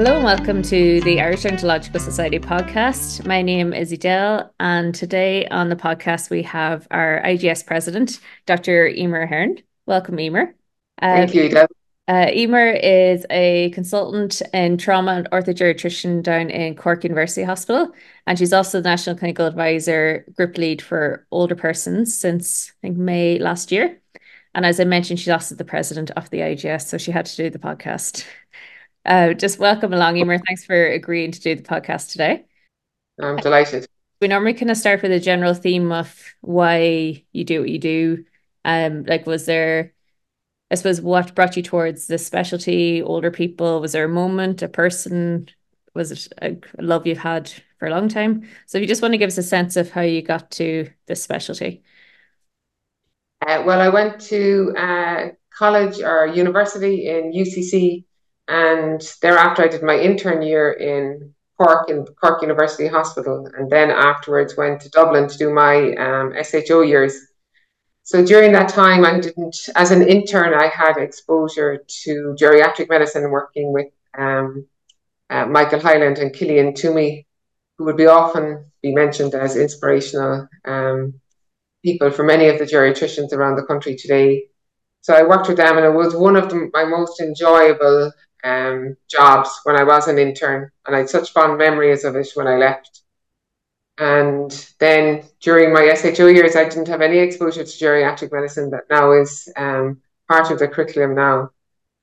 Hello and welcome to the Irish Gerontological Society podcast. My name is Edel, and today on the podcast we have our IGS president, Dr. Emer Ahern. Welcome, Emer. Thank you, Edel. Uh, Emer is a consultant in trauma and orthogeriatrician down in Cork University Hospital, and she's also the National Clinical Advisor Group Lead for Older Persons since I think May last year. And as I mentioned, she's also the president of the IGS, so she had to do the podcast. Uh, just welcome along, Emer. Thanks for agreeing to do the podcast today. I'm delighted. We normally kind of start with a general theme of why you do what you do. Um, like, was there, I suppose, what brought you towards this specialty? Older people? Was there a moment, a person? Was it a love you've had for a long time? So, if you just want to give us a sense of how you got to this specialty. Uh, well, I went to uh, college or university in UCC and thereafter, I did my intern year in Cork, in Cork University Hospital. And then afterwards, went to Dublin to do my um, SHO years. So during that time, I didn't, as an intern, I had exposure to geriatric medicine working with um, uh, Michael Highland and Killian Toomey, who would be often be mentioned as inspirational um, people for many of the geriatricians around the country today. So I worked with them, and it was one of the, my most enjoyable um, jobs when I was an intern, and I had such fond memories of it when I left. And then during my SHO years, I didn't have any exposure to geriatric medicine that now is um, part of the curriculum now.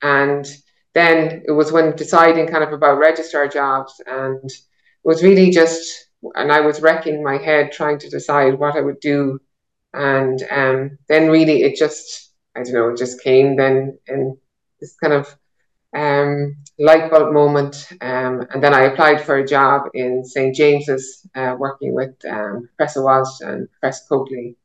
And then it was when deciding kind of about registrar jobs, and it was really just, and I was wrecking my head trying to decide what I would do. And um, then really it just, I don't know, it just came then in this kind of um, light bulb moment. Um, and then I applied for a job in St. James's, uh, working with um, Professor Walsh and Professor Coakley.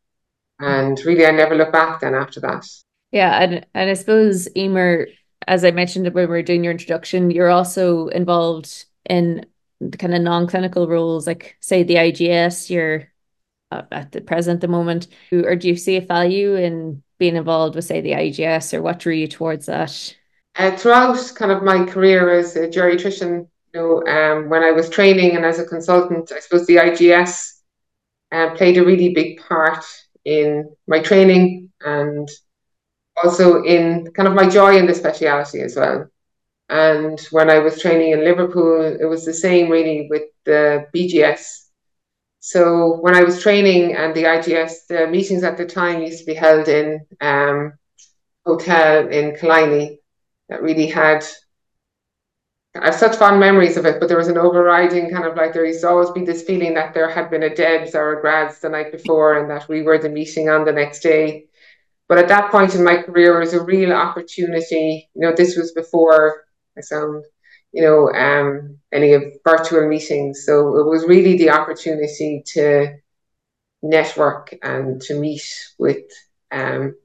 And really, I never looked back then after that. Yeah. And, and I suppose, Emer, as I mentioned when we were doing your introduction, you're also involved in the kind of non clinical roles, like, say, the IGS, you're uh, at the present the moment. Or do you see a value in being involved with, say, the IGS, or what drew you towards that? Uh, throughout kind of my career as a geriatrician, you know, um, when I was training and as a consultant, I suppose the IGS uh, played a really big part in my training and also in kind of my joy in the speciality as well. And when I was training in Liverpool, it was the same really with the BGS. So when I was training and the IGS, the meetings at the time used to be held in um, hotel in Killiney that really had I have such fond memories of it, but there was an overriding kind of like there used to always be this feeling that there had been a Debs or a Grads the night before and that we were the meeting on the next day. But at that point in my career, it was a real opportunity. You know, this was before I sound, you know, um, any of virtual meetings. So it was really the opportunity to network and to meet with um,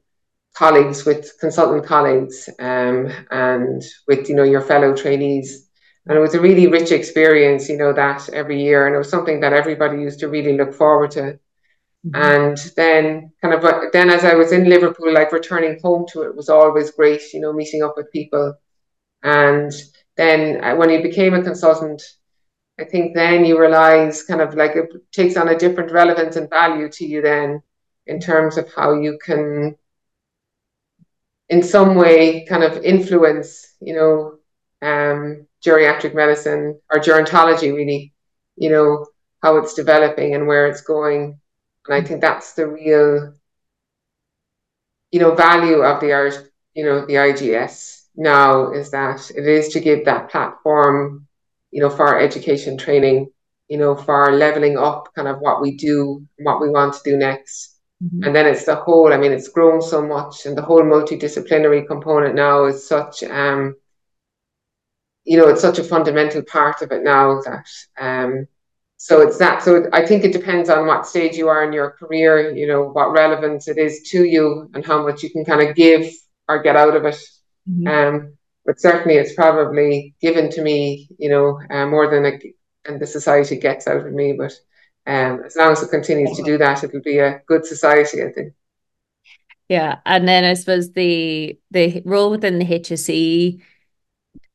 colleagues, with consultant colleagues, um, and with you know your fellow trainees. And it was a really rich experience, you know, that every year, and it was something that everybody used to really look forward to. Mm-hmm. And then, kind of, uh, then as I was in Liverpool, like returning home to it was always great, you know, meeting up with people. And then uh, when you became a consultant, I think then you realize kind of like it takes on a different relevance and value to you then in terms of how you can in some way kind of influence, you know, um, geriatric medicine or gerontology really, you know, how it's developing and where it's going. And I think that's the real, you know, value of the Irish, you know, the IGS now is that it is to give that platform, you know, for education training, you know, for leveling up kind of what we do, what we want to do next. Mm-hmm. And then it's the whole, I mean, it's grown so much, and the whole multidisciplinary component now is such, um, you know, it's such a fundamental part of it now that, um, so it's that. So I think it depends on what stage you are in your career, you know, what relevance it is to you and how much you can kind of give or get out of it. Mm-hmm. Um, but certainly it's probably given to me, you know, uh, more than a, and the society gets out of me. But um, as long as it continues to do that, it'll be a good society, I think. Yeah, and then I suppose the the role within the HSE,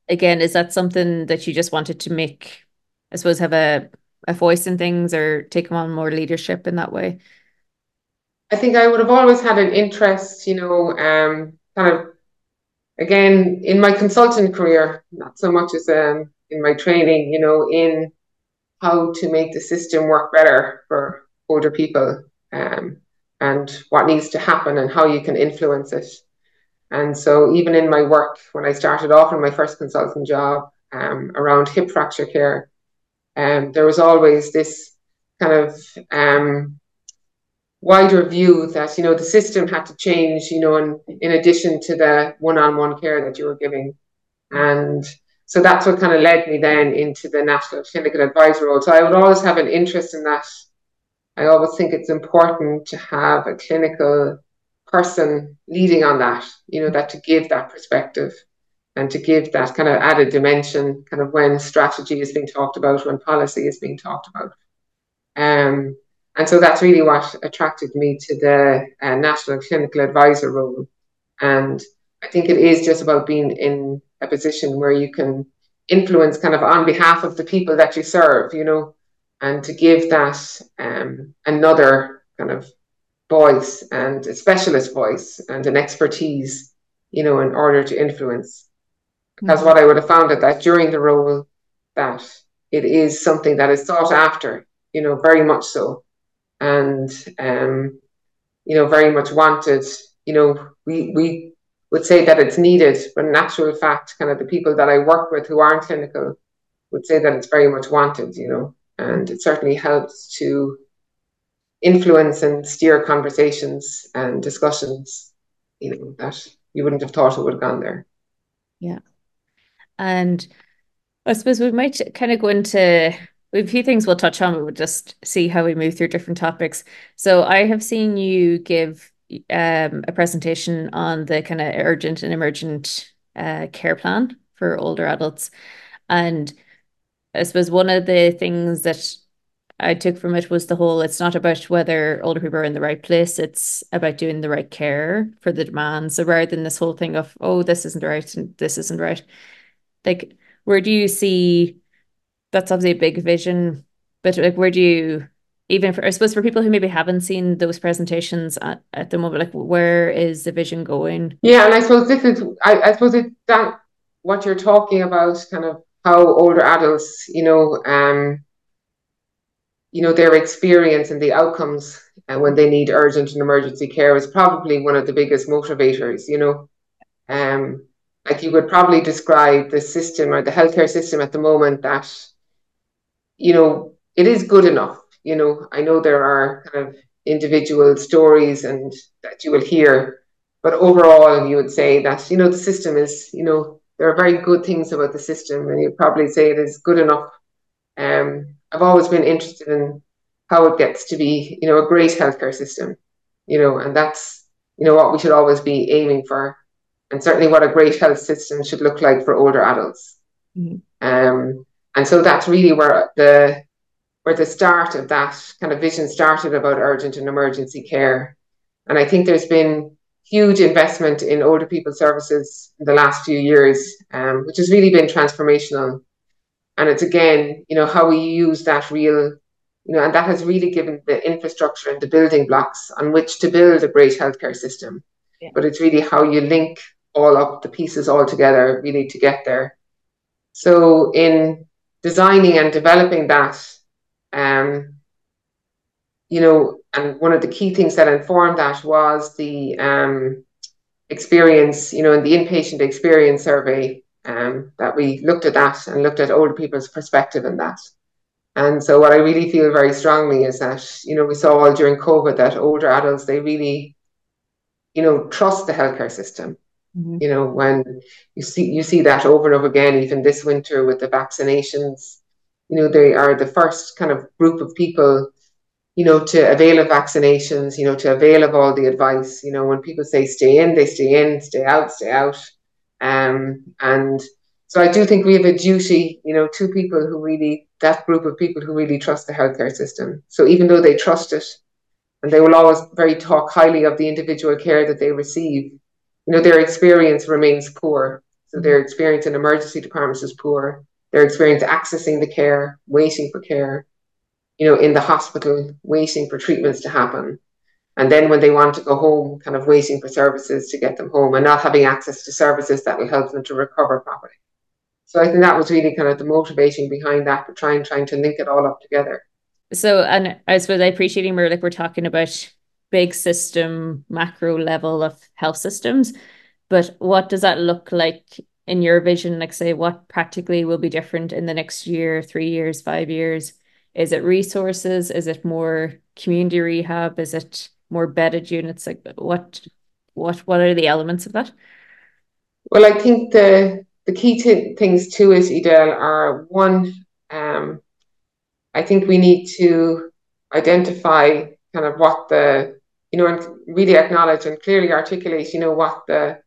again, is that something that you just wanted to make, I suppose, have a, a voice in things or take on more leadership in that way? I think I would have always had an interest, you know, um, kind of again in my consultant career, not so much as um, in my training, you know, in how to make the system work better for older people um, and what needs to happen and how you can influence it. And so, even in my work, when I started off in my first consulting job um, around hip fracture care, um, there was always this kind of um, wider view that you know the system had to change you know in, in addition to the one-on-one care that you were giving and so that's what kind of led me then into the national clinical advisor role. So i would always have an interest in that. I always think it's important to have a clinical person leading on that you know that to give that perspective and to give that kind of added dimension kind of when strategy is being talked about when policy is being talked about. Um, and so that's really what attracted me to the uh, National Clinical Advisor role. And I think it is just about being in a position where you can influence kind of on behalf of the people that you serve, you know, and to give that um, another kind of voice and a specialist voice and an expertise, you know, in order to influence. Because mm-hmm. what I would have found at that during the role that it is something that is sought after, you know, very much so and um, you know very much wanted. You know, we we would say that it's needed, but in actual fact, kind of the people that I work with who aren't clinical would say that it's very much wanted. You know, and it certainly helps to influence and steer conversations and discussions. You know that you wouldn't have thought it would have gone there. Yeah, and I suppose we might kind of go into a few things we'll touch on. We'll just see how we move through different topics. So I have seen you give um, a presentation on the kind of urgent and emergent uh, care plan for older adults. And I suppose one of the things that I took from it was the whole it's not about whether older people are in the right place, it's about doing the right care for the demand. So rather than this whole thing of, oh, this isn't right and this isn't right, like where do you see that's obviously a big vision. But like, where do you even for I suppose for people who maybe haven't seen those presentations at, at the moment, like where is the vision going? Yeah, and I suppose this is I, I suppose it's that what you're talking about, kind of how older adults, you know, um, you know, their experience and the outcomes and uh, when they need urgent and emergency care is probably one of the biggest motivators, you know. Um, like you would probably describe the system or the healthcare system at the moment that you know, it is good enough. You know, I know there are kind of individual stories and that you will hear, but overall, you would say that, you know, the system is, you know, there are very good things about the system, and you'd probably say it is good enough. Um, I've always been interested in how it gets to be, you know, a great healthcare system, you know, and that's, you know, what we should always be aiming for, and certainly what a great health system should look like for older adults. Mm-hmm. Um, and so that's really where the where the start of that kind of vision started about urgent and emergency care. And I think there's been huge investment in older people services in the last few years, um, which has really been transformational. And it's again, you know, how we use that real, you know, and that has really given the infrastructure and the building blocks on which to build a great healthcare system. Yeah. But it's really how you link all up the pieces all together, really, to get there. So in designing and developing that, um, you know, and one of the key things that informed that was the um, experience, you know, in the inpatient experience survey, um, that we looked at that and looked at older people's perspective in that. And so, what I really feel very strongly is that, you know, we saw all during COVID that older adults, they really, you know, trust the healthcare system. Mm-hmm. You know, when you see you see that over and over again, even this winter with the vaccinations, you know, they are the first kind of group of people, you know, to avail of vaccinations, you know, to avail of all the advice. You know, when people say stay in, they stay in, stay out, stay out. Um, and so I do think we have a duty, you know, to people who really that group of people who really trust the healthcare system. So even though they trust it, and they will always very talk highly of the individual care that they receive, you know, their experience remains poor. So their experience in emergency departments is poor. Their experience accessing the care, waiting for care, you know, in the hospital, waiting for treatments to happen. And then when they want to go home, kind of waiting for services to get them home and not having access to services that will help them to recover properly. So I think that was really kind of the motivation behind that, but trying trying to link it all up together. So and I suppose I appreciating more like we're talking about big system macro level of health systems, but what does that look like in your vision? Like say what practically will be different in the next year, three years, five years? Is it resources? Is it more community rehab? Is it more bedded units? Like what what what are the elements of that? Well, I think the the key things to it, Edel, are one. Um, I think we need to identify kind of what the you know and really acknowledge and clearly articulate you know what the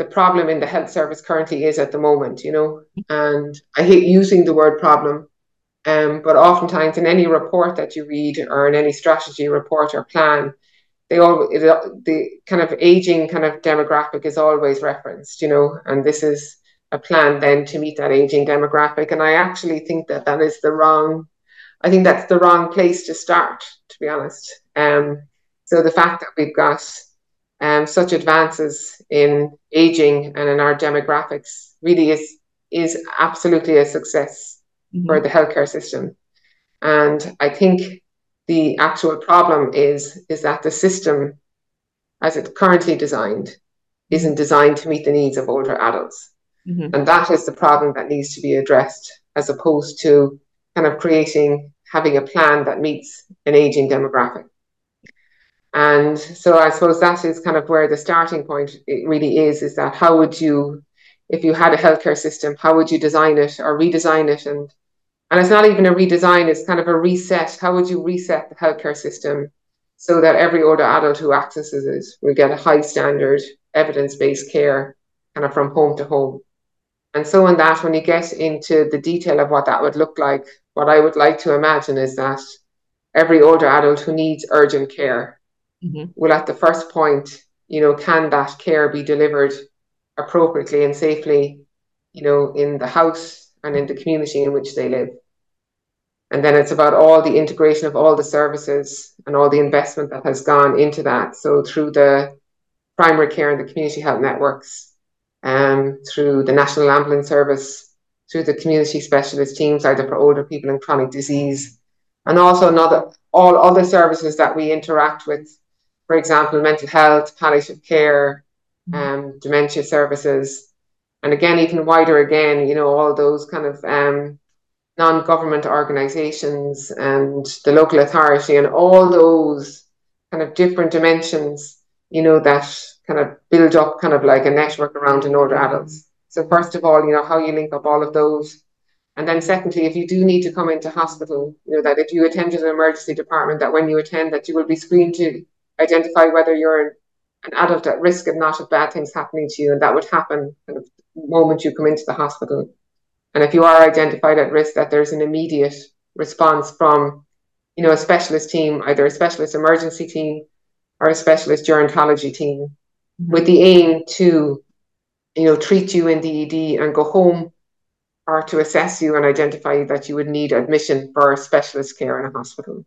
the problem in the health service currently is at the moment. You know, and I hate using the word problem. Um, but oftentimes in any report that you read or in any strategy report or plan, they all the kind of aging kind of demographic is always referenced, you know, and this is a plan then to meet that aging demographic. And I actually think that that is the wrong, I think that's the wrong place to start, to be honest. Um, so the fact that we've got um, such advances in aging and in our demographics really is is absolutely a success mm-hmm. for the healthcare system. And I think the actual problem is is that the system, as it's currently designed, isn't designed to meet the needs of older adults. Mm-hmm. And that is the problem that needs to be addressed, as opposed to kind of creating, having a plan that meets an aging demographic. And so I suppose that is kind of where the starting point really is, is that how would you, if you had a healthcare system, how would you design it or redesign it? And and it's not even a redesign, it's kind of a reset. How would you reset the healthcare system so that every older adult who accesses it will get a high standard, evidence-based care kind of from home to home? And so, in that, when you get into the detail of what that would look like, what I would like to imagine is that every older adult who needs urgent care mm-hmm. will, at the first point, you know, can that care be delivered appropriately and safely, you know, in the house and in the community in which they live? And then it's about all the integration of all the services and all the investment that has gone into that. So, through the primary care and the community health networks, um, through the National Ambulance Service, through the community specialist teams, either for older people and chronic disease, and also another all other services that we interact with, for example, mental health, palliative care, mm-hmm. um, dementia services, and again, even wider again, you know, all those kind of um, non-government organizations and the local authority and all those kind of different dimensions, you know, that kind of build up kind of like a network around an older adults. So first of all, you know, how you link up all of those. And then secondly, if you do need to come into hospital, you know, that if you attend to an emergency department, that when you attend that you will be screened to identify whether you're an adult at risk of not of bad things happening to you. And that would happen kind of the moment you come into the hospital. And if you are identified at risk, that there's an immediate response from, you know, a specialist team, either a specialist emergency team or a specialist gerontology team with the aim to, you know, treat you in the ED and go home or to assess you and identify that you would need admission for specialist care in a hospital.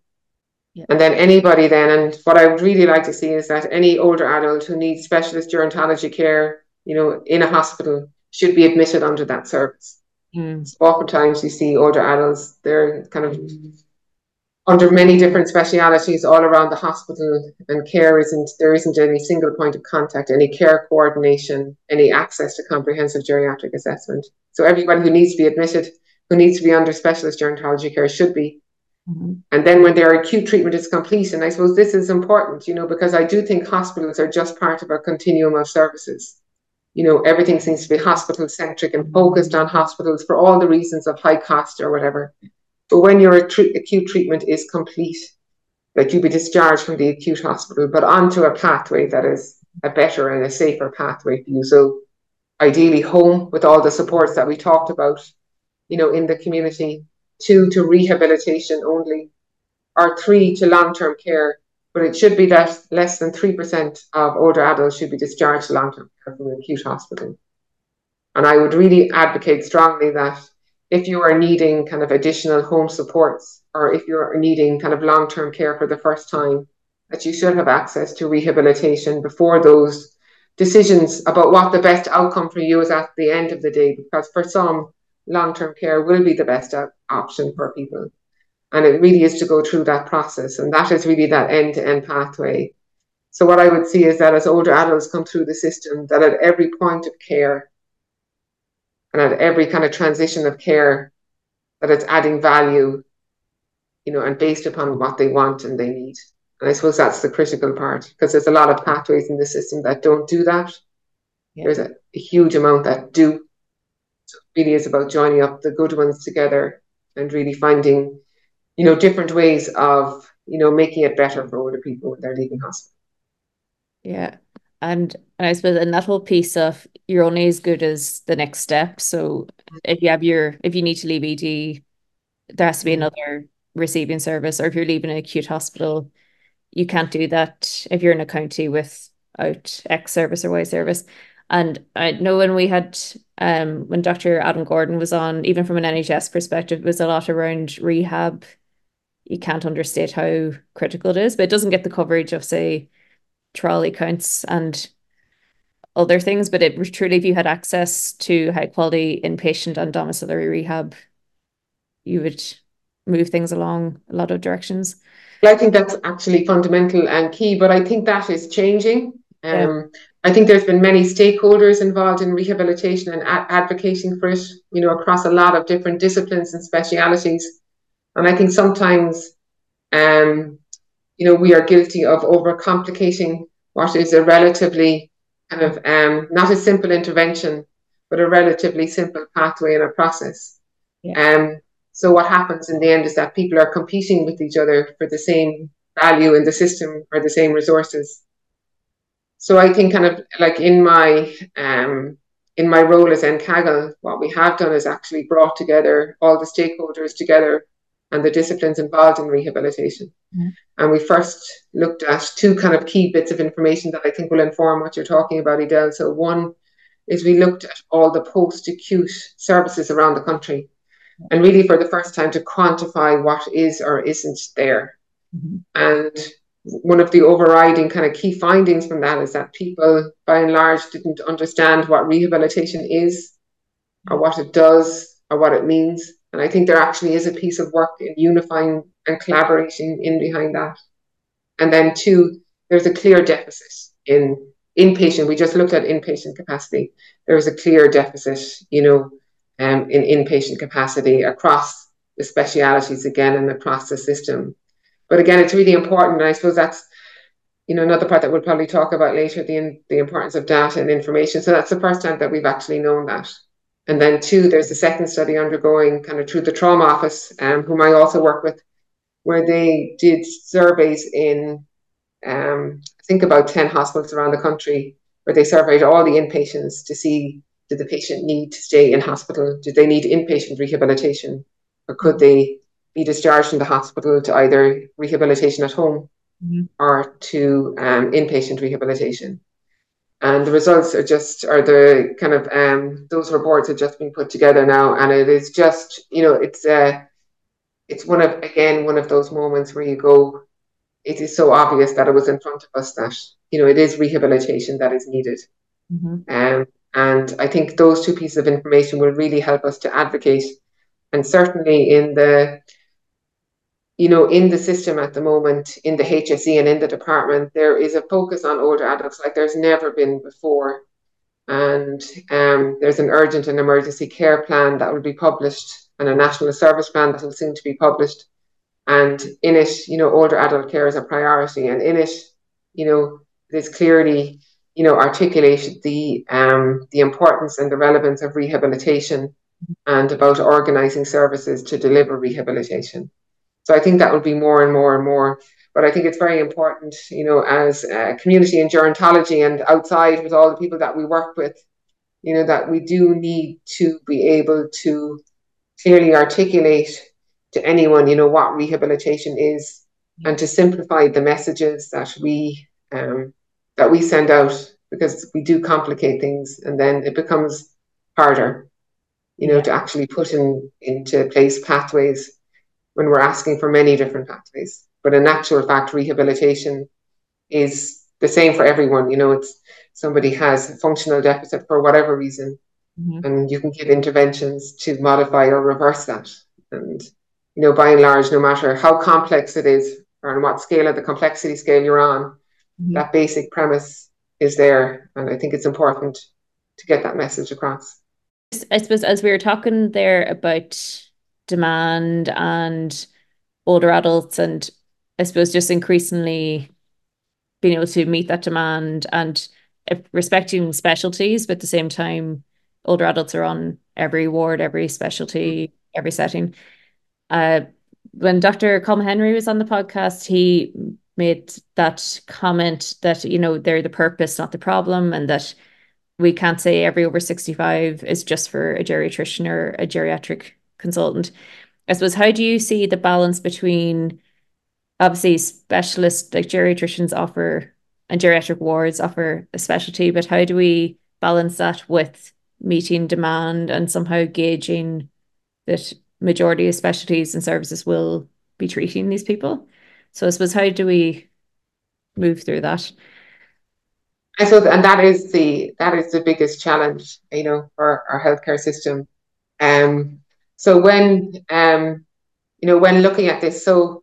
Yeah. And then anybody then, and what I would really like to see is that any older adult who needs specialist gerontology care, you know, in a hospital should be admitted under that service. Mm. So oftentimes you see older adults, they're kind of under many different specialities all around the hospital and care isn't there isn't any single point of contact any care coordination any access to comprehensive geriatric assessment so everybody who needs to be admitted who needs to be under specialist gerontology care should be mm-hmm. and then when their acute treatment is complete and i suppose this is important you know because i do think hospitals are just part of a continuum of services you know everything seems to be hospital centric and focused on hospitals for all the reasons of high cost or whatever but when your acute treatment is complete, that you be discharged from the acute hospital, but onto a pathway that is a better and a safer pathway for you. So ideally home with all the supports that we talked about, you know, in the community, two to rehabilitation only, or three to long-term care. But it should be that less than 3% of older adults should be discharged to long-term care from an acute hospital. And I would really advocate strongly that if you are needing kind of additional home supports or if you're needing kind of long term care for the first time, that you should have access to rehabilitation before those decisions about what the best outcome for you is at the end of the day. Because for some, long term care will be the best option for people. And it really is to go through that process. And that is really that end to end pathway. So, what I would see is that as older adults come through the system, that at every point of care and at every kind of transition of care, that it's adding value, you know, and based upon what they want and they need. And I suppose that's the critical part because there's a lot of pathways in the system that don't do that. Yeah. There's a, a huge amount that do. Really is about joining up the good ones together and really finding, you know, different ways of, you know, making it better for older people when they're leaving hospital. Yeah. And, and I suppose in that whole piece of you're only as good as the next step. So if you have your if you need to leave ED, there has to be mm-hmm. another receiving service, or if you're leaving an acute hospital, you can't do that if you're in a county without X service or Y service. And I know when we had um when Dr. Adam Gordon was on, even from an NHS perspective, it was a lot around rehab. You can't understate how critical it is, but it doesn't get the coverage of say trolley counts and other things. But it truly, if you had access to high quality inpatient and domiciliary rehab, you would move things along a lot of directions. I think that's actually fundamental and key, but I think that is changing. Um, yeah. I think there's been many stakeholders involved in rehabilitation and a- advocating for it, you know, across a lot of different disciplines and specialities. And I think sometimes, um, you know, we are guilty of overcomplicating what is a relatively kind of um, not a simple intervention, but a relatively simple pathway and a process. Yeah. Um, so what happens in the end is that people are competing with each other for the same value in the system or the same resources. So I think kind of like in my um, in my role as NCAGL, what we have done is actually brought together all the stakeholders together and the disciplines involved in rehabilitation. Mm-hmm. And we first looked at two kind of key bits of information that I think will inform what you're talking about, Edel. So one is we looked at all the post-acute services around the country and really for the first time to quantify what is or isn't there. Mm-hmm. And one of the overriding kind of key findings from that is that people, by and large, didn't understand what rehabilitation is, or what it does, or what it means. And I think there actually is a piece of work in unifying and collaborating in behind that. And then, two, there's a clear deficit in inpatient. We just looked at inpatient capacity. There is a clear deficit, you know, um, in inpatient capacity across the specialities again and across the system. But again, it's really important. And I suppose that's you know another part that we'll probably talk about later the the importance of data and information. So that's the first time that we've actually known that. And then two, there's a second study undergoing kind of through the trauma office, um, whom I also work with, where they did surveys in um, I think about 10 hospitals around the country where they surveyed all the inpatients to see did the patient need to stay in hospital? Did they need inpatient rehabilitation? Or could they be discharged from the hospital to either rehabilitation at home mm-hmm. or to um, inpatient rehabilitation? And the results are just, are the kind of, um, those reports are just being put together now. And it is just, you know, it's, uh, it's one of, again, one of those moments where you go, it is so obvious that it was in front of us that, you know, it is rehabilitation that is needed. Mm-hmm. Um, and I think those two pieces of information will really help us to advocate. And certainly in the, you know, in the system at the moment, in the HSE and in the department, there is a focus on older adults like there's never been before. And um, there's an urgent and emergency care plan that will be published and a national service plan that will soon to be published. And in it, you know, older adult care is a priority. And in it, you know, there's clearly you know, articulated the um, the importance and the relevance of rehabilitation and about organising services to deliver rehabilitation. So I think that will be more and more and more. But I think it's very important, you know, as a community in gerontology and outside with all the people that we work with, you know, that we do need to be able to clearly articulate to anyone, you know, what rehabilitation is and to simplify the messages that we um, that we send out because we do complicate things and then it becomes harder, you know, to actually put in into place pathways when we're asking for many different pathways. But in actual fact, rehabilitation is the same for everyone. You know, it's somebody has a functional deficit for whatever reason, mm-hmm. and you can give interventions to modify or reverse that. And you know, by and large, no matter how complex it is or on what scale of the complexity scale you're on, mm-hmm. that basic premise is there. And I think it's important to get that message across. I suppose as we were talking there about demand and older adults and I suppose just increasingly being able to meet that demand and respecting specialties, but at the same time, older adults are on every ward, every specialty, every setting. Uh, when Dr. Colm Henry was on the podcast, he made that comment that, you know, they're the purpose, not the problem, and that we can't say every over 65 is just for a geriatrician or a geriatric consultant. I suppose, how do you see the balance between obviously specialists like geriatricians offer and geriatric wards offer a specialty, but how do we balance that with meeting demand and somehow gauging that majority of specialties and services will be treating these people? So I suppose how do we move through that? I suppose, and that is the that is the biggest challenge, you know, for our healthcare system. Um, so when um, you know, when looking at this, so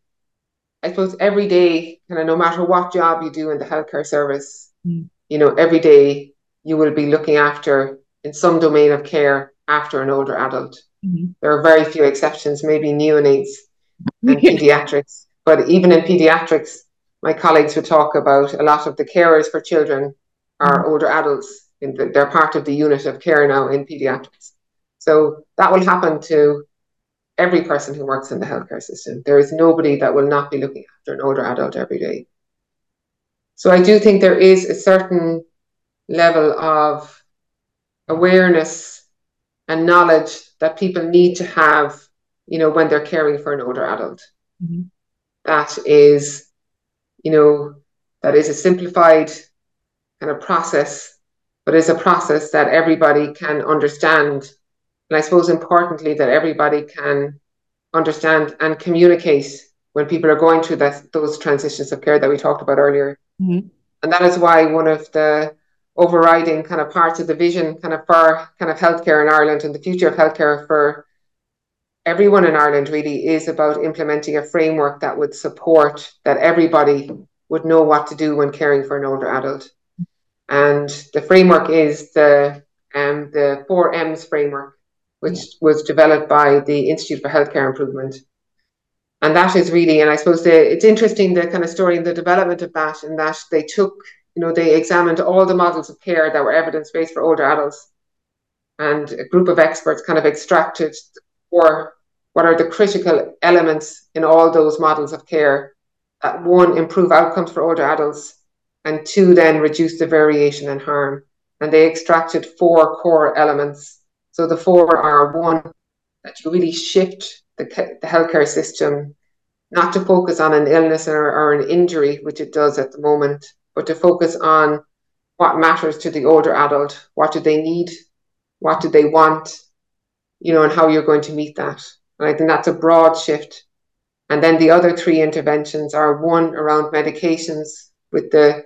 I suppose every day, kind of no matter what job you do in the healthcare service, mm. you know, every day you will be looking after in some domain of care after an older adult. Mm-hmm. There are very few exceptions, maybe neonates and pediatrics. But even in pediatrics, my colleagues would talk about a lot of the carers for children are mm-hmm. older adults. The, they're part of the unit of care now in pediatrics. So that will happen to every person who works in the healthcare system. There is nobody that will not be looking after an older adult every day. So I do think there is a certain level of awareness and knowledge that people need to have, you know, when they're caring for an older adult. Mm-hmm. That is, you know, that is a simplified kind of process, but is a process that everybody can understand. And I suppose importantly, that everybody can understand and communicate when people are going through that, those transitions of care that we talked about earlier. Mm-hmm. And that is why one of the overriding kind of parts of the vision kind of for kind of healthcare in Ireland and the future of healthcare for everyone in Ireland really is about implementing a framework that would support that everybody would know what to do when caring for an older adult. And the framework is the um, the four M's framework, which was developed by the Institute for Healthcare Improvement. And that is really, and I suppose the, it's interesting the kind of story and the development of that, in that they took you know, they examined all the models of care that were evidence based for older adults. And a group of experts kind of extracted or what are the critical elements in all those models of care that one, improve outcomes for older adults, and two, then reduce the variation and harm. And they extracted four core elements. So the four are one, that you really shift the, the healthcare system not to focus on an illness or, or an injury, which it does at the moment, but to focus on what matters to the older adult. What do they need? What do they want? You know, and how you're going to meet that. And I think that's a broad shift. And then the other three interventions are one around medications with the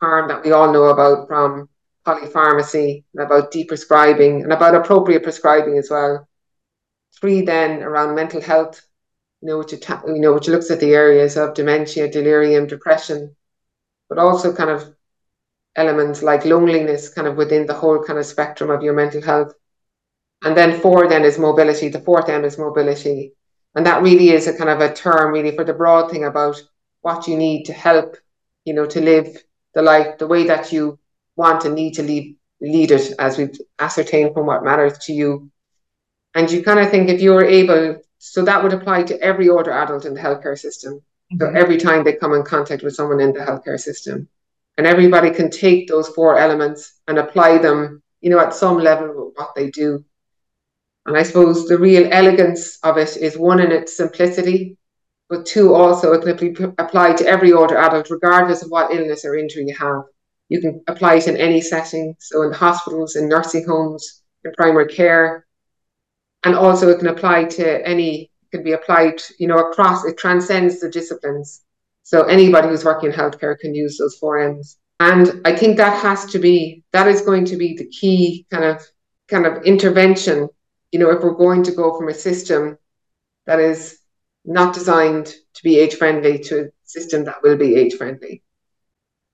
harm that we all know about from polypharmacy and about deprescribing and about appropriate prescribing as well. Three then around mental health, you know, which you know, which looks at the areas of dementia, delirium, depression, but also kind of elements like loneliness kind of within the whole kind of spectrum of your mental health. And then four then is mobility. The fourth M is mobility. And that really is a kind of a term really for the broad thing about what you need to help, you know, to live the life the way that you want and need to lead lead it as we've ascertained from what matters to you. And you kind of think if you were able, so that would apply to every older adult in the healthcare system. So mm-hmm. every time they come in contact with someone in the healthcare system, and everybody can take those four elements and apply them, you know, at some level with what they do. And I suppose the real elegance of it is one in its simplicity, but two also it can be applied to every older adult, regardless of what illness or injury you have. You can apply it in any setting. So in hospitals, in nursing homes, in primary care. And also it can apply to any, can be applied, you know, across, it transcends the disciplines. So anybody who's working in healthcare can use those four M's. And I think that has to be, that is going to be the key kind of, kind of intervention, you know, if we're going to go from a system that is not designed to be age friendly to a system that will be age friendly.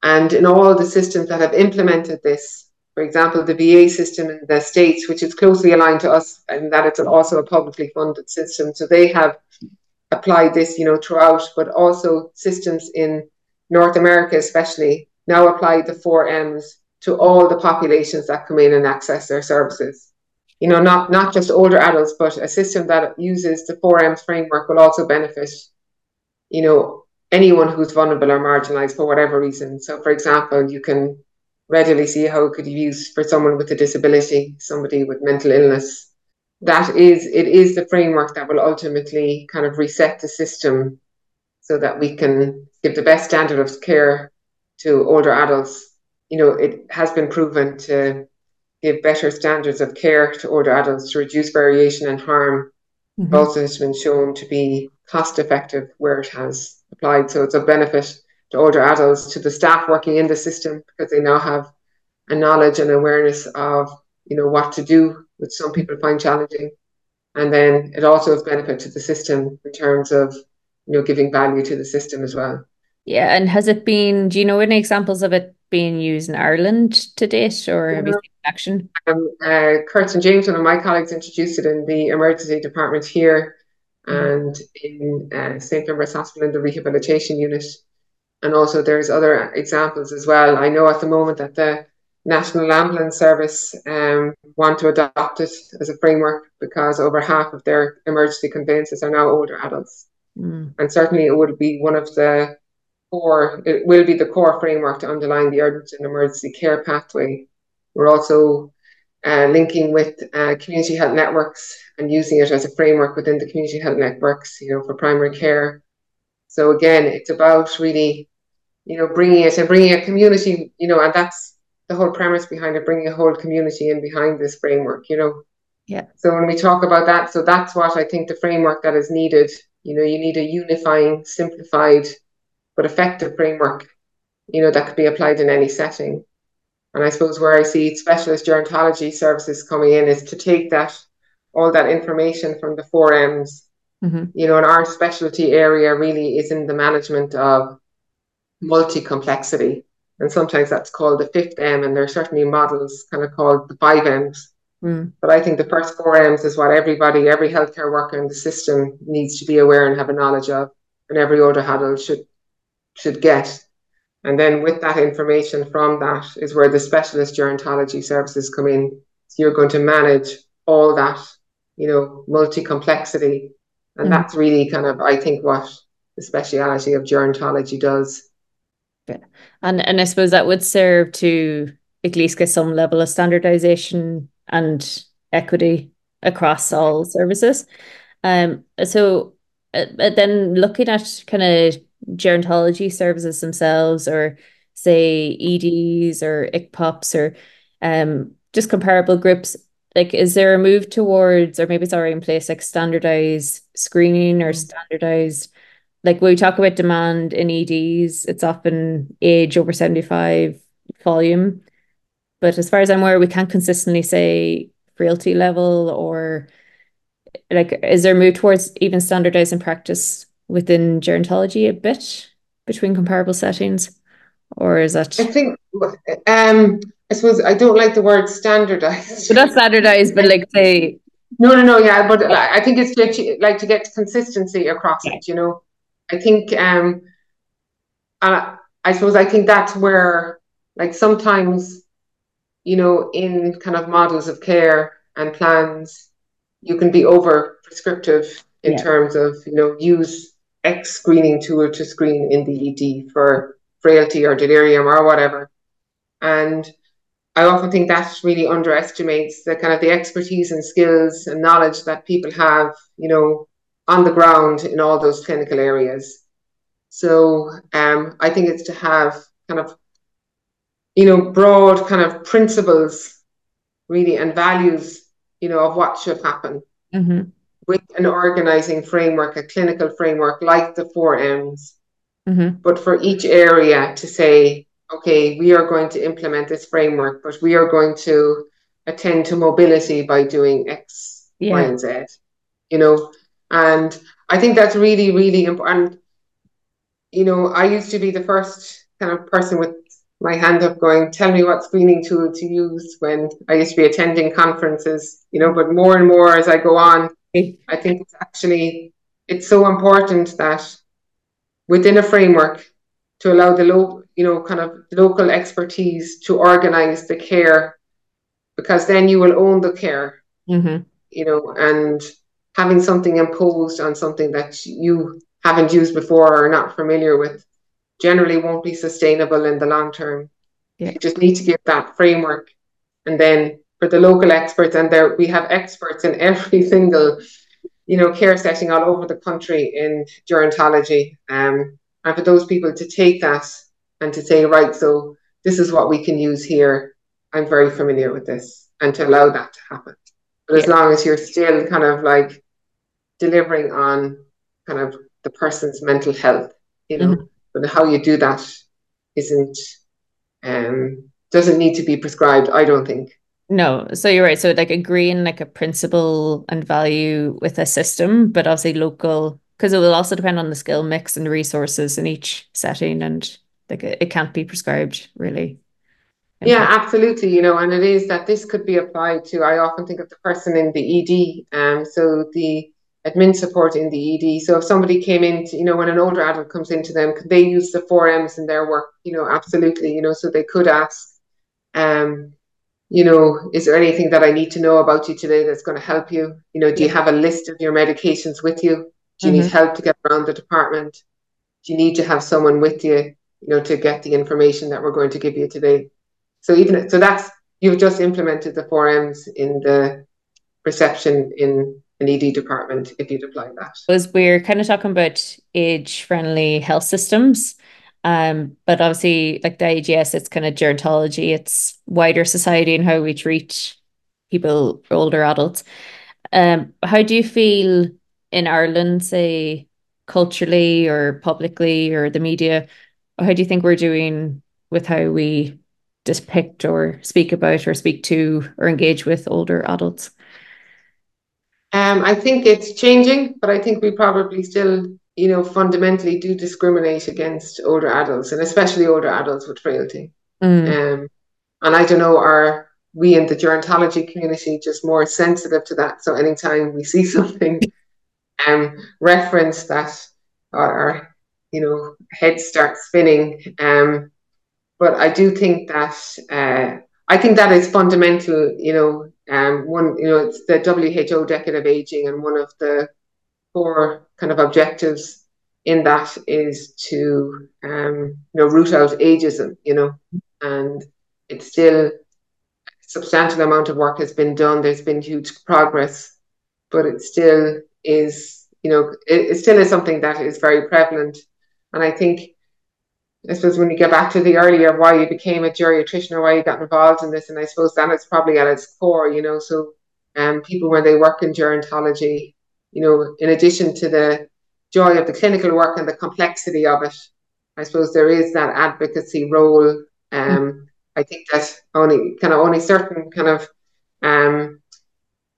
And in all the systems that have implemented this, for example, the VA system in the States, which is closely aligned to us, and that it's also a publicly funded system. So they have applied this, you know, throughout, but also systems in North America, especially, now apply the four M's to all the populations that come in and access their services. You know, not not just older adults, but a system that uses the four M's framework will also benefit, you know, anyone who's vulnerable or marginalized for whatever reason. So, for example, you can readily see how it could be used for someone with a disability, somebody with mental illness. That is, it is the framework that will ultimately kind of reset the system so that we can give the best standard of care to older adults. You know, it has been proven to give better standards of care to older adults to reduce variation and harm. Mm-hmm. Also has been shown to be cost effective where it has applied. So it's a benefit to older adults, to the staff working in the system, because they now have a knowledge and awareness of, you know, what to do, which some people find challenging. And then it also has benefit to the system in terms of, you know, giving value to the system as well. Yeah, and has it been? Do you know any examples of it being used in Ireland to date, or have you seen action? Um, uh, Curtin James, one of my colleagues, introduced it in the emergency department here. And in uh, St. Finbarr's Hospital in the rehabilitation unit and also there's other examples as well. I know at the moment that the National Ambulance Service um, want to adopt it as a framework because over half of their emergency conveyances are now older adults. Mm. And certainly it would be one of the core, it will be the core framework to underline the urgent and emergency care pathway. We're also uh, linking with uh, community health networks and using it as a framework within the community health networks, you know, for primary care. So again, it's about really you know, bringing it and bringing a community, you know, and that's the whole premise behind it, bringing a whole community in behind this framework, you know. Yeah. So when we talk about that, so that's what I think the framework that is needed. You know, you need a unifying, simplified, but effective framework, you know, that could be applied in any setting. And I suppose where I see specialist gerontology services coming in is to take that, all that information from the four M's. Mm-hmm. You know, and our specialty area really is in the management of multi complexity. And sometimes that's called the fifth M, and there are certainly models kind of called the five M's. Mm. But I think the first four M's is what everybody, every healthcare worker in the system needs to be aware and have a knowledge of, and every older adult should should get. And then with that information from that is where the specialist gerontology services come in. So you're going to manage all that, you know, multi complexity. And mm. that's really kind of, I think, what the speciality of gerontology does. Yeah. And and I suppose that would serve to at least get some level of standardization and equity across all services. Um, so uh, then looking at kind of gerontology services themselves, or say EDs or ICPOPs or um, just comparable groups, like is there a move towards, or maybe it's already in place, like standardized screening or mm. standardized like when we talk about demand in EDs, it's often age over 75 volume. But as far as I'm aware, we can't consistently say frailty level or like is there a move towards even standardizing practice within gerontology a bit between comparable settings? Or is that I think um I suppose I don't like the word standardized. But not standardized, but like say no, no, no, yeah, but I think it's like, like to get consistency across yeah. it, you know. I think, um, and I suppose I think that's where, like, sometimes, you know, in kind of models of care and plans, you can be over prescriptive in yeah. terms of, you know, use X screening tool to screen in the ED for frailty or delirium or whatever. And I often think that really underestimates the kind of the expertise and skills and knowledge that people have, you know, on the ground in all those clinical areas. So um, I think it's to have kind of, you know, broad kind of principles really and values you know, of what should happen Mm-hmm. With an organizing framework, a clinical framework like the four M's, Mm-hmm. but for each area to say, okay, we are going to implement this framework, but we are going to attend to mobility by doing X, Y, Yeah. and Z, you know. And I think that's really, really important. You know, I used to be the first kind of person with my hand up going, tell me what screening tool to use when I used to be attending conferences, you know, but more and more as I go on, I think it's actually it's so important that within a framework to allow the low, you know, kind of local expertise to organize the care, because then you will own the care, Mm-hmm. you know, and having something imposed on something that you haven't used before or not familiar with generally won't be sustainable in the long term. Yeah. You just need to give that framework, and then for the local experts, and there we have experts in every single you know, care setting all over the country in gerontology. Um, and for those people to take that and to say, right, so this is what we can use here. I'm very familiar with this, and to allow that to happen. But as long as you're still kind of like delivering on kind of the person's mental health, you know, but how you do that isn't um doesn't need to be prescribed, I don't think. No, so you're right. So like agreeing like a principle and value with a system, but obviously local, because it will also depend on the skill mix and resources in each setting, and like it, it can't be prescribed really. Yeah, place. absolutely. You know, and it is that this could be applied to, I often think of the person in the ED, um, so the admin support in the ED. So if somebody came into, you know, when an older adult comes into them, could they use the four M's in their work? You know, absolutely. You know, so they could ask, um, you know, is there anything that I need to know about you today that's going to help you? You know, do you have a list of your medications with you? Do you need Mhm. help to get around the department? Do you need to have someone with you, you know, to get the information that we're going to give you today? So even so that's you've just implemented the four M's in the reception in an ED department if you'd apply that. Because we're kind of talking about age-friendly health systems. Um, but obviously, like the IGS, it's kind of gerontology, it's wider society and how we treat people, older adults. Um, how do you feel in Ireland, say culturally or publicly or the media? Or How do you think we're doing with how we depict or speak about or speak to or engage with older adults? Um, I think it's changing, but I think we probably still, you know, fundamentally do discriminate against older adults and especially older adults with frailty. Mm, Um, and I don't know, are we in the gerontology community just more sensitive to that? So anytime we see something um, reference that our, our, you know, heads start spinning. Um, but I do think that uh, I think that is fundamental. You know, um, one, you know, it's the WHO Decade of Aging, and one of the core kind of objectives in that is to, um, you know, root out ageism. You know, and it's still a substantial amount of work has been done. There's been huge progress, but it still is, you know, it, it still is something that is very prevalent. And I think I suppose when you get back to the earlier why you became a geriatrician or why you got involved in this, and I suppose that is probably at its core, you know. So, um, people when they work in gerontology, you know, in addition to the joy of the clinical work and the complexity of it, I suppose there is that advocacy role. Um, I think that only kind of only certain kind of um,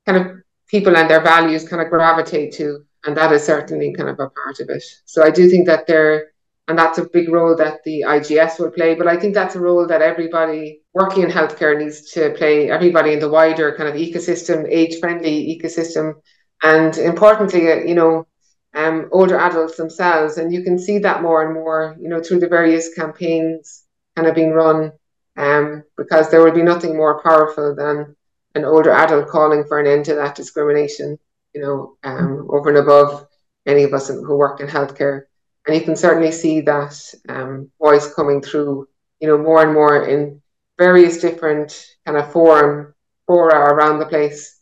kind of people and their values kind of gravitate to, and that is certainly kind of a part of it. So I do think that there and that's a big role that the IGS will play. But I think that's a role that everybody working in healthcare needs to play, everybody in the wider kind of ecosystem, age friendly ecosystem. And importantly, uh, you know, um, older adults themselves. And you can see that more and more, you know, through the various campaigns kind of being run, um, because there will be nothing more powerful than an older adult calling for an end to that discrimination, you know, um, over and above any of us who work in healthcare and you can certainly see that um, voice coming through, you know, more and more in various different kind of forum fora around the place.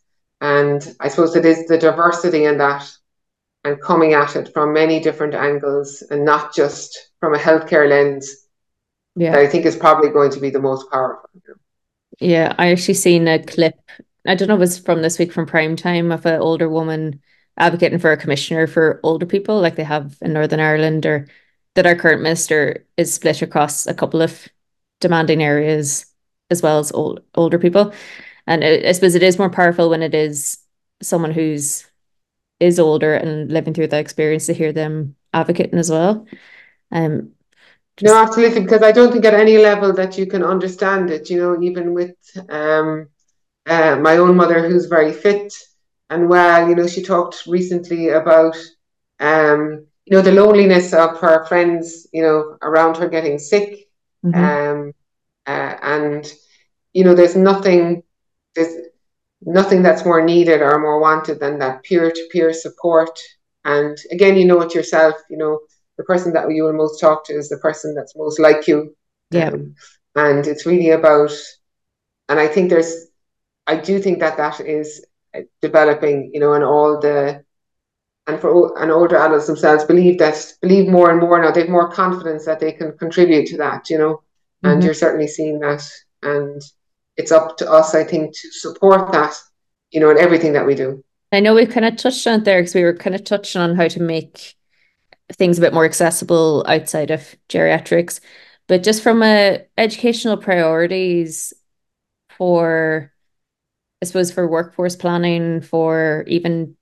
And I suppose it is the diversity in that and coming at it from many different angles and not just from a healthcare lens yeah. that I think is probably going to be the most powerful. Yeah, I actually seen a clip I don't know if it's from this week from prime time of an older woman advocating for a commissioner for older people like they have in Northern Ireland or that our current minister is split across a couple of demanding areas as well as old, older people. And I suppose it is more powerful when it is someone who's is older and living through that experience to hear them advocating as well. Um, just... No, absolutely, because I don't think at any level that you can understand it. You know, even with um, uh, my own mother, who's very fit and well, you know, she talked recently about um, you know the loneliness of her friends, you know, around her getting sick, mm-hmm. um, uh, and you know, there's nothing, there's nothing that's more needed or more wanted than that peer-to-peer support. And again, you know it yourself. You know, the person that you will most talk to is the person that's most like you. Yeah. Um, and it's really about, and I think there's, I do think that that is developing, you know, and all the, and for and older adults themselves believe that believe more and more now they've more confidence that they can contribute to that, you know, mm-hmm. and you're certainly seeing that, and it's up to us, I think, to support that, you know, in everything that we do. I know we've kind of touched on it there because we were kind of touching on how to make things a bit more accessible outside of geriatrics. But just from a educational priorities for, I suppose, for workforce planning, for even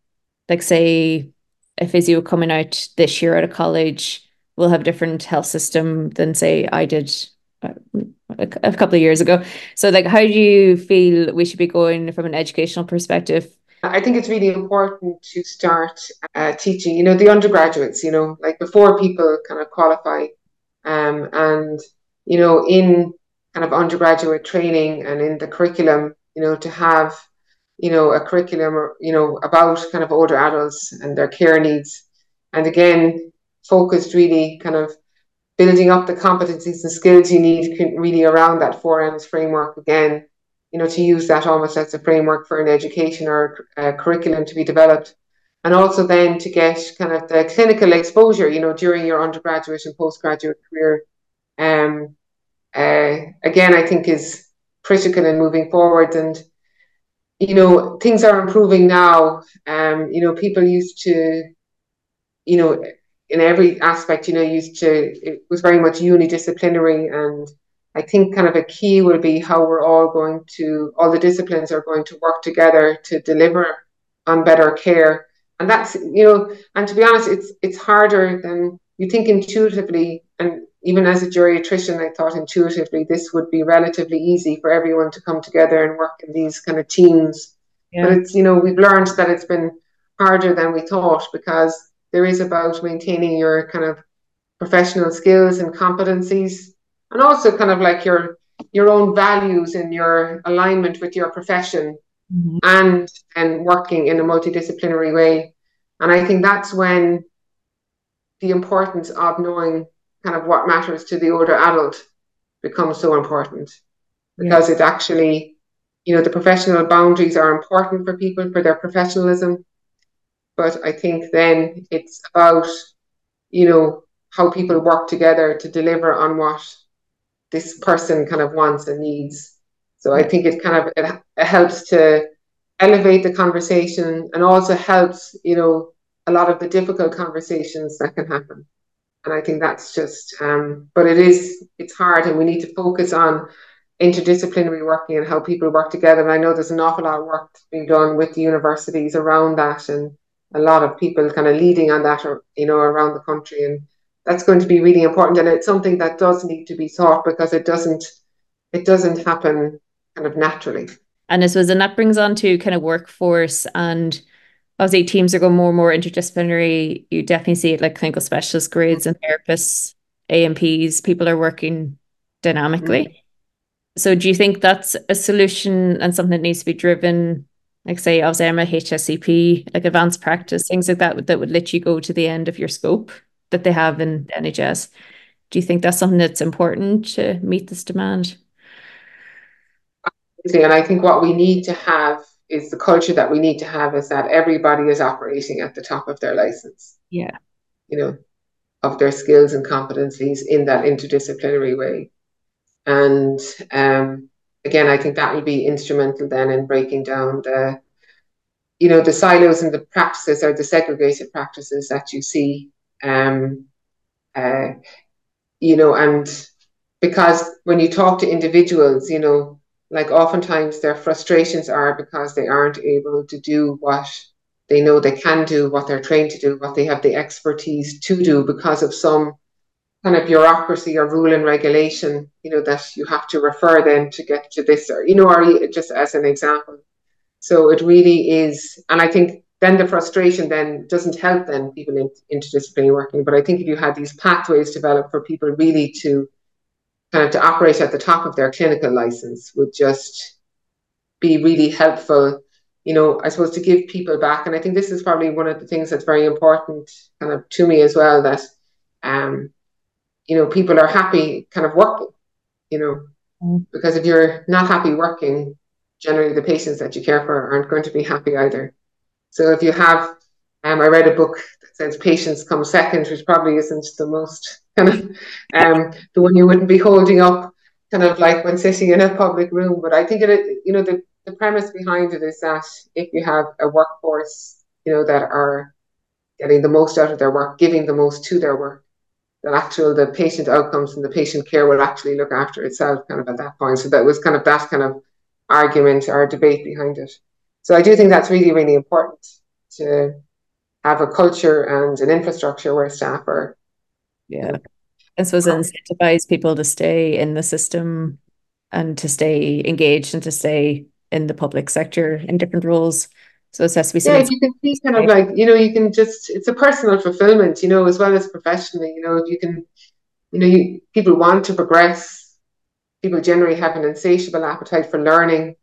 like say a physio coming out this year out of college will have a different health system than say I did a, couple of years ago. So like how do you feel we should be going from an educational perspective I think it's really important to start uh, teaching, you know, the undergraduates, you know, like before people kind of qualify. Um, and, you know, in kind of undergraduate training and in the curriculum, you know, to have, you know, a curriculum, you know, about kind of older adults and their care needs. And again, focused really kind of building up the competencies and skills you need really around that 4Ms framework again you know, to use that almost as a framework for an education or a curriculum to be developed. And also then to get kind of the clinical exposure, you know, during your undergraduate and postgraduate career. Um, uh, again, I think is critical in moving forward. And, you know, things are improving now. Um, you know, people used to, you know, in every aspect, you know, used to, it was very much unidisciplinary and I think kind of a key will be how we're all going to, all the disciplines are going to work together to deliver on better care. And that's, you know, and to be honest, it's it's harder than you think intuitively. And even as a geriatrician, I thought intuitively this would be relatively easy for everyone to come together and work in these kind of teams. Yeah. But it's, you know, we've learned that it's been harder than we thought because there is about maintaining your kind of professional skills and competencies and also kind of like your your own values and your alignment with your profession mm-hmm. and and working in a multidisciplinary way and i think that's when the importance of knowing kind of what matters to the older adult becomes so important because yeah. it actually you know the professional boundaries are important for people for their professionalism but i think then it's about you know how people work together to deliver on what this person kind of wants and needs. So I think it kind of it, it helps to elevate the conversation and also helps, you know, a lot of the difficult conversations that can happen. And I think that's just, um, but it is, it's hard and we need to focus on interdisciplinary working and how people work together. And I know there's an awful lot of work being done with the universities around that and a lot of people kind of leading on that, or, you know, around the country. And that's going to be really important and it's something that does need to be thought because it doesn't it doesn't happen kind of naturally and this was and that brings on to kind of workforce and obviously teams are going more and more interdisciplinary you definitely see it like clinical specialist grades and therapists amps people are working dynamically mm-hmm. so do you think that's a solution and something that needs to be driven like say obviously I'm a HSCP like advanced practice things like that that would let you go to the end of your scope that they have in the NHS. Do you think that's something that's important to meet this demand? And I think what we need to have is the culture that we need to have is that everybody is operating at the top of their license. Yeah. You know, of their skills and competencies in that interdisciplinary way. And um, again, I think that will be instrumental then in breaking down the, you know, the silos and the practices or the segregated practices that you see. Um, uh, you know, and because when you talk to individuals, you know, like oftentimes their frustrations are because they aren't able to do what they know they can do, what they're trained to do, what they have the expertise to do because of some kind of bureaucracy or rule and regulation, you know, that you have to refer them to get to this or, you know, or just as an example. So it really is, and I think then the frustration then doesn't help then people in, interdisciplinary working. But I think if you had these pathways developed for people really to kind of to operate at the top of their clinical license would just be really helpful you know, I suppose to give people back. And I think this is probably one of the things that's very important kind of to me as well that, um, you know, people are happy kind of working, you know, mm. because if you're not happy working, generally the patients that you care for aren't going to be happy either. So if you have, um, I read a book that says patients come second, which probably isn't the most kind of, um, the one you wouldn't be holding up kind of like when sitting in a public room. But I think it, you know, the, the premise behind it is that if you have a workforce, you know, that are getting the most out of their work, giving the most to their work, that actual the patient outcomes and the patient care will actually look after itself kind of at that point. So that was kind of that kind of argument or debate behind it. So I do think that's really, really important to have a culture and an infrastructure where staff are. Yeah. And suppose incentivize people to stay in the system and to stay engaged and to stay in the public sector in different roles. So it has to be yeah, you can see kind of like, you know, you can just, it's a personal fulfillment, you know, as well as professionally, you know, if you can, you know, you, people want to progress. People generally have an insatiable appetite for learning.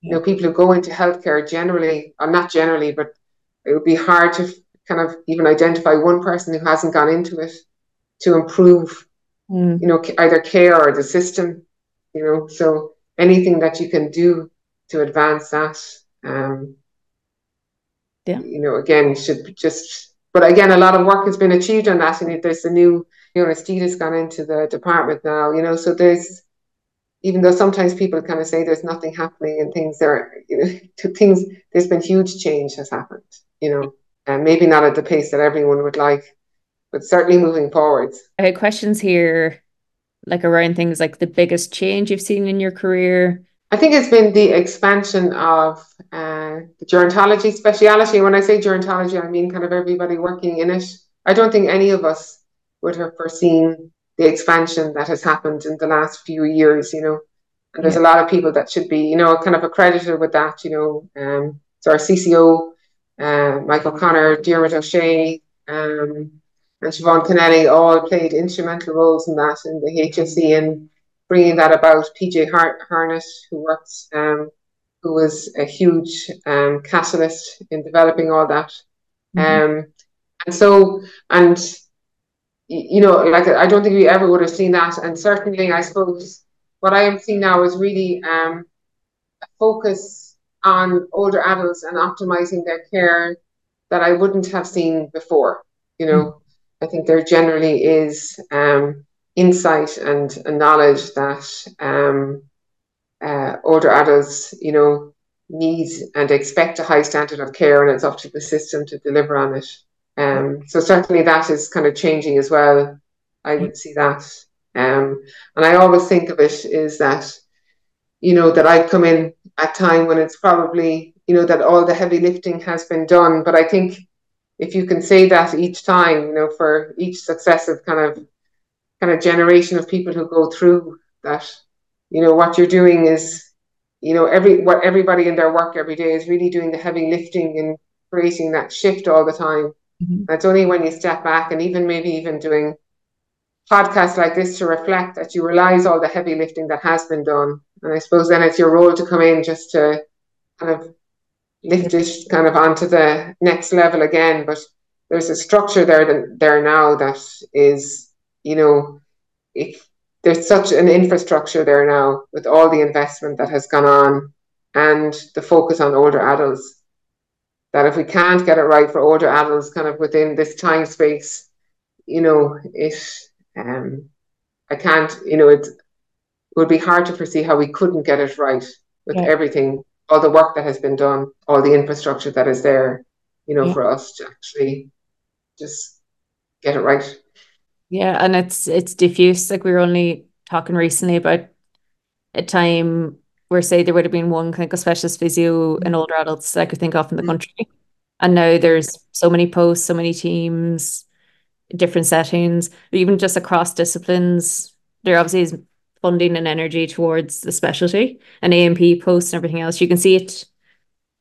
You know, people who go into healthcare generally, or not generally, but it would be hard to kind of even identify one person who hasn't gone into it to improve, mm. you know, either care or the system, you know, so anything that you can do to advance that. Um, yeah. You know, again, should just, but again, a lot of work has been achieved on that. And there's a new, you know, has gone into the department now, you know, so there's, even though sometimes people kind of say there's nothing happening and things are, you know, to things, there's been huge change has happened, you know, and maybe not at the pace that everyone would like, but certainly moving forwards. I had questions here, like around things like the biggest change you've seen in your career, I think it's been the expansion of uh, the gerontology speciality. When I say gerontology, I mean kind of everybody working in it. I don't think any of us would have foreseen the expansion that has happened in the last few years, you know. And there's yeah. a lot of people that should be, you know, kind of accredited with that, you know. Um, so our CCO, uh, Michael Connor, Diarmuid O'Shea, um, and Siobhan Kennelly all played instrumental roles in that in the HSE and bringing that about. PJ Harnett, who works, um, who was a huge um, catalyst in developing all that. Mm-hmm. Um, and so, and you know, like I don't think we ever would have seen that. And certainly, I suppose what I am seeing now is really um, a focus on older adults and optimizing their care that I wouldn't have seen before. You know, mm-hmm. I think there generally is um, insight and, and knowledge that um, uh, older adults, you know, need and expect a high standard of care, and it's up to the system to deliver on it. Um, so certainly that is kind of changing as well. I would see that, um, and I always think of it is that, you know, that I've come in at a time when it's probably, you know, that all the heavy lifting has been done. But I think if you can say that each time, you know, for each successive kind of kind of generation of people who go through that. You know, what you're doing is, you know, every what everybody in their work every day is really doing the heavy lifting and creating that shift all the time. Mm-hmm. It's only when you step back and even maybe even doing podcasts like this to reflect that you realize all the heavy lifting that has been done. And I suppose then it's your role to come in just to kind of lift it kind of onto the next level again. But there's a structure there that there now that is you know, if there's such an infrastructure there now with all the investment that has gone on and the focus on older adults that if we can't get it right for older adults kind of within this time space you know it um i can't you know it's would be hard to foresee how we couldn't get it right with yeah. everything, all the work that has been done, all the infrastructure that is there, you know, yeah. for us to actually just get it right. Yeah, and it's it's diffuse. Like we were only talking recently about a time where say there would have been one clinical specialist physio in older adults that I could think of in the mm. country. And now there's so many posts, so many teams, different settings, even just across disciplines. There obviously is funding and energy towards the specialty and ANP posts and everything else. You can see it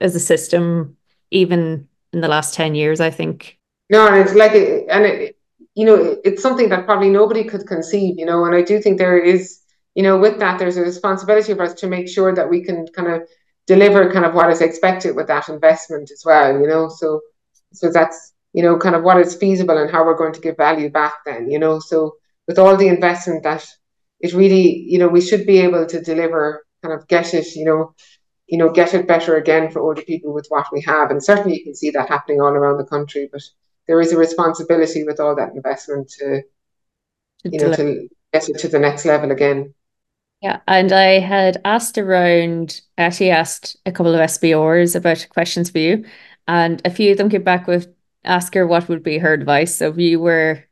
as a system even in the last 10 years, I think. No, and it's like, and it, you know, it's something that probably nobody could conceive, you know, and I do think there is, you know, with that, there's a responsibility for us to make sure that we can kind of deliver kind of what is expected with that investment as well, you know, so, so that's, you know, kind of what is feasible and how we're going to give value back then, you know, so with all the investment that it really, you know, we should be able to deliver, kind of get it, you know, you know, get it better again for older people with what we have. And certainly you can see that happening all around the country. But there is a responsibility with all that investment to, you know, to get it to the next level again. Yeah, and I had asked around, I actually asked a couple of SPRs about questions for you, and a few of them came back with ask her what would be her advice. So if you were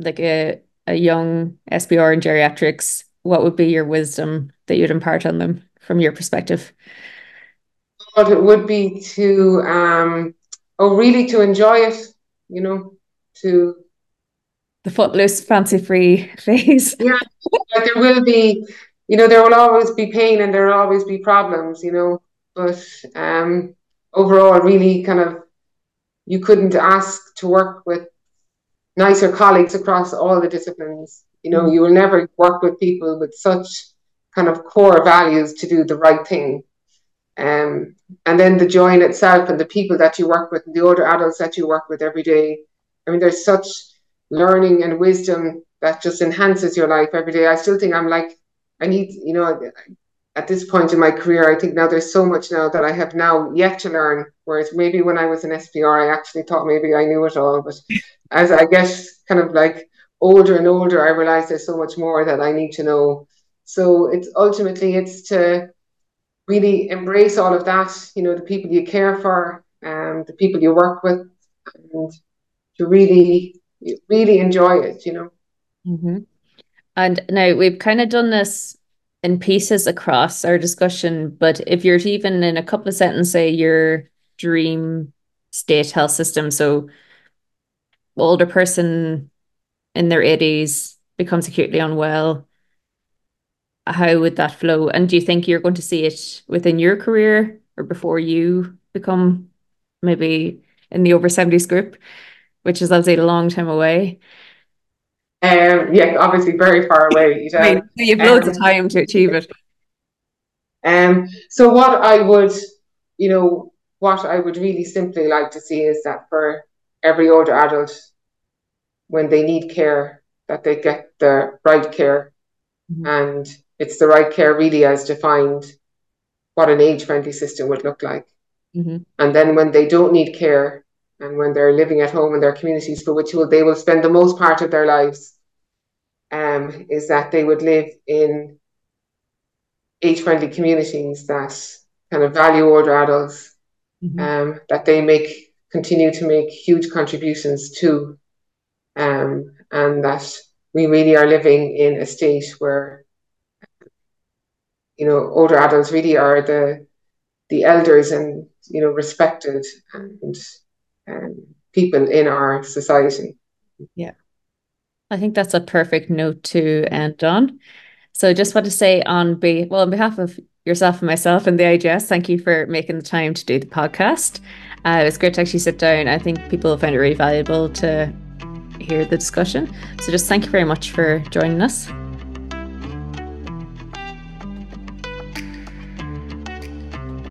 like a a young SPR in geriatrics, what would be your wisdom that you'd impart on them from your perspective? What it would be to, um, oh, really to enjoy it, you know, to the footloose, fancy free phase. Yeah, like there will be, you know, there will always be pain and there will always be problems, you know, but um, overall, really kind of, you couldn't ask to work with nicer colleagues across all the disciplines. You know, mm. you will never work with people with such kind of core values to do the right thing. Um, and then the joy in itself and the people that you work with and the older adults that you work with every day. I mean, there's such learning and wisdom that just enhances your life every day. I still think I'm like, I need, you know, at this point in my career, I think now there's so much now that I have now yet to learn. Whereas maybe when I was an SPR, I actually thought maybe I knew it all. But as I get kind of like older and older, I realize there's so much more that I need to know. So it's ultimately it's to really embrace all of that, you know, the people you care for, um, the people you work with, and to really, really enjoy it, you know. Mm-hmm. And now we've kind of done this in pieces across our discussion, but if you're even in a couple of sentences, say your dream state health system, so older person in their 80s becomes acutely unwell, how would that flow? And do you think you're going to see it within your career or before you become maybe in the over 70s group, which is obviously a long time away? Um, yeah, obviously very far away. You, know? you have loads um, of time to achieve it. Um, so what I would, you know, what I would really simply like to see is that for every older adult, when they need care, that they get the right care, mm-hmm. and it's the right care really as defined what an age-friendly system would look like. Mm-hmm. And then when they don't need care, and when they're living at home in their communities for which will they will spend the most part of their lives um, is that they would live in age-friendly communities that kind of value older adults mm-hmm. um, that they make continue to make huge contributions to um, and that we really are living in a state where you know older adults really are the the elders and you know respected and um, people in our society. Yeah. I think that's a perfect note to end on. So just want to say on be well on behalf of yourself and myself and the IGS, thank you for making the time to do the podcast. Uh, it was great to actually sit down. I think people find it really valuable to hear the discussion. So just thank you very much for joining us.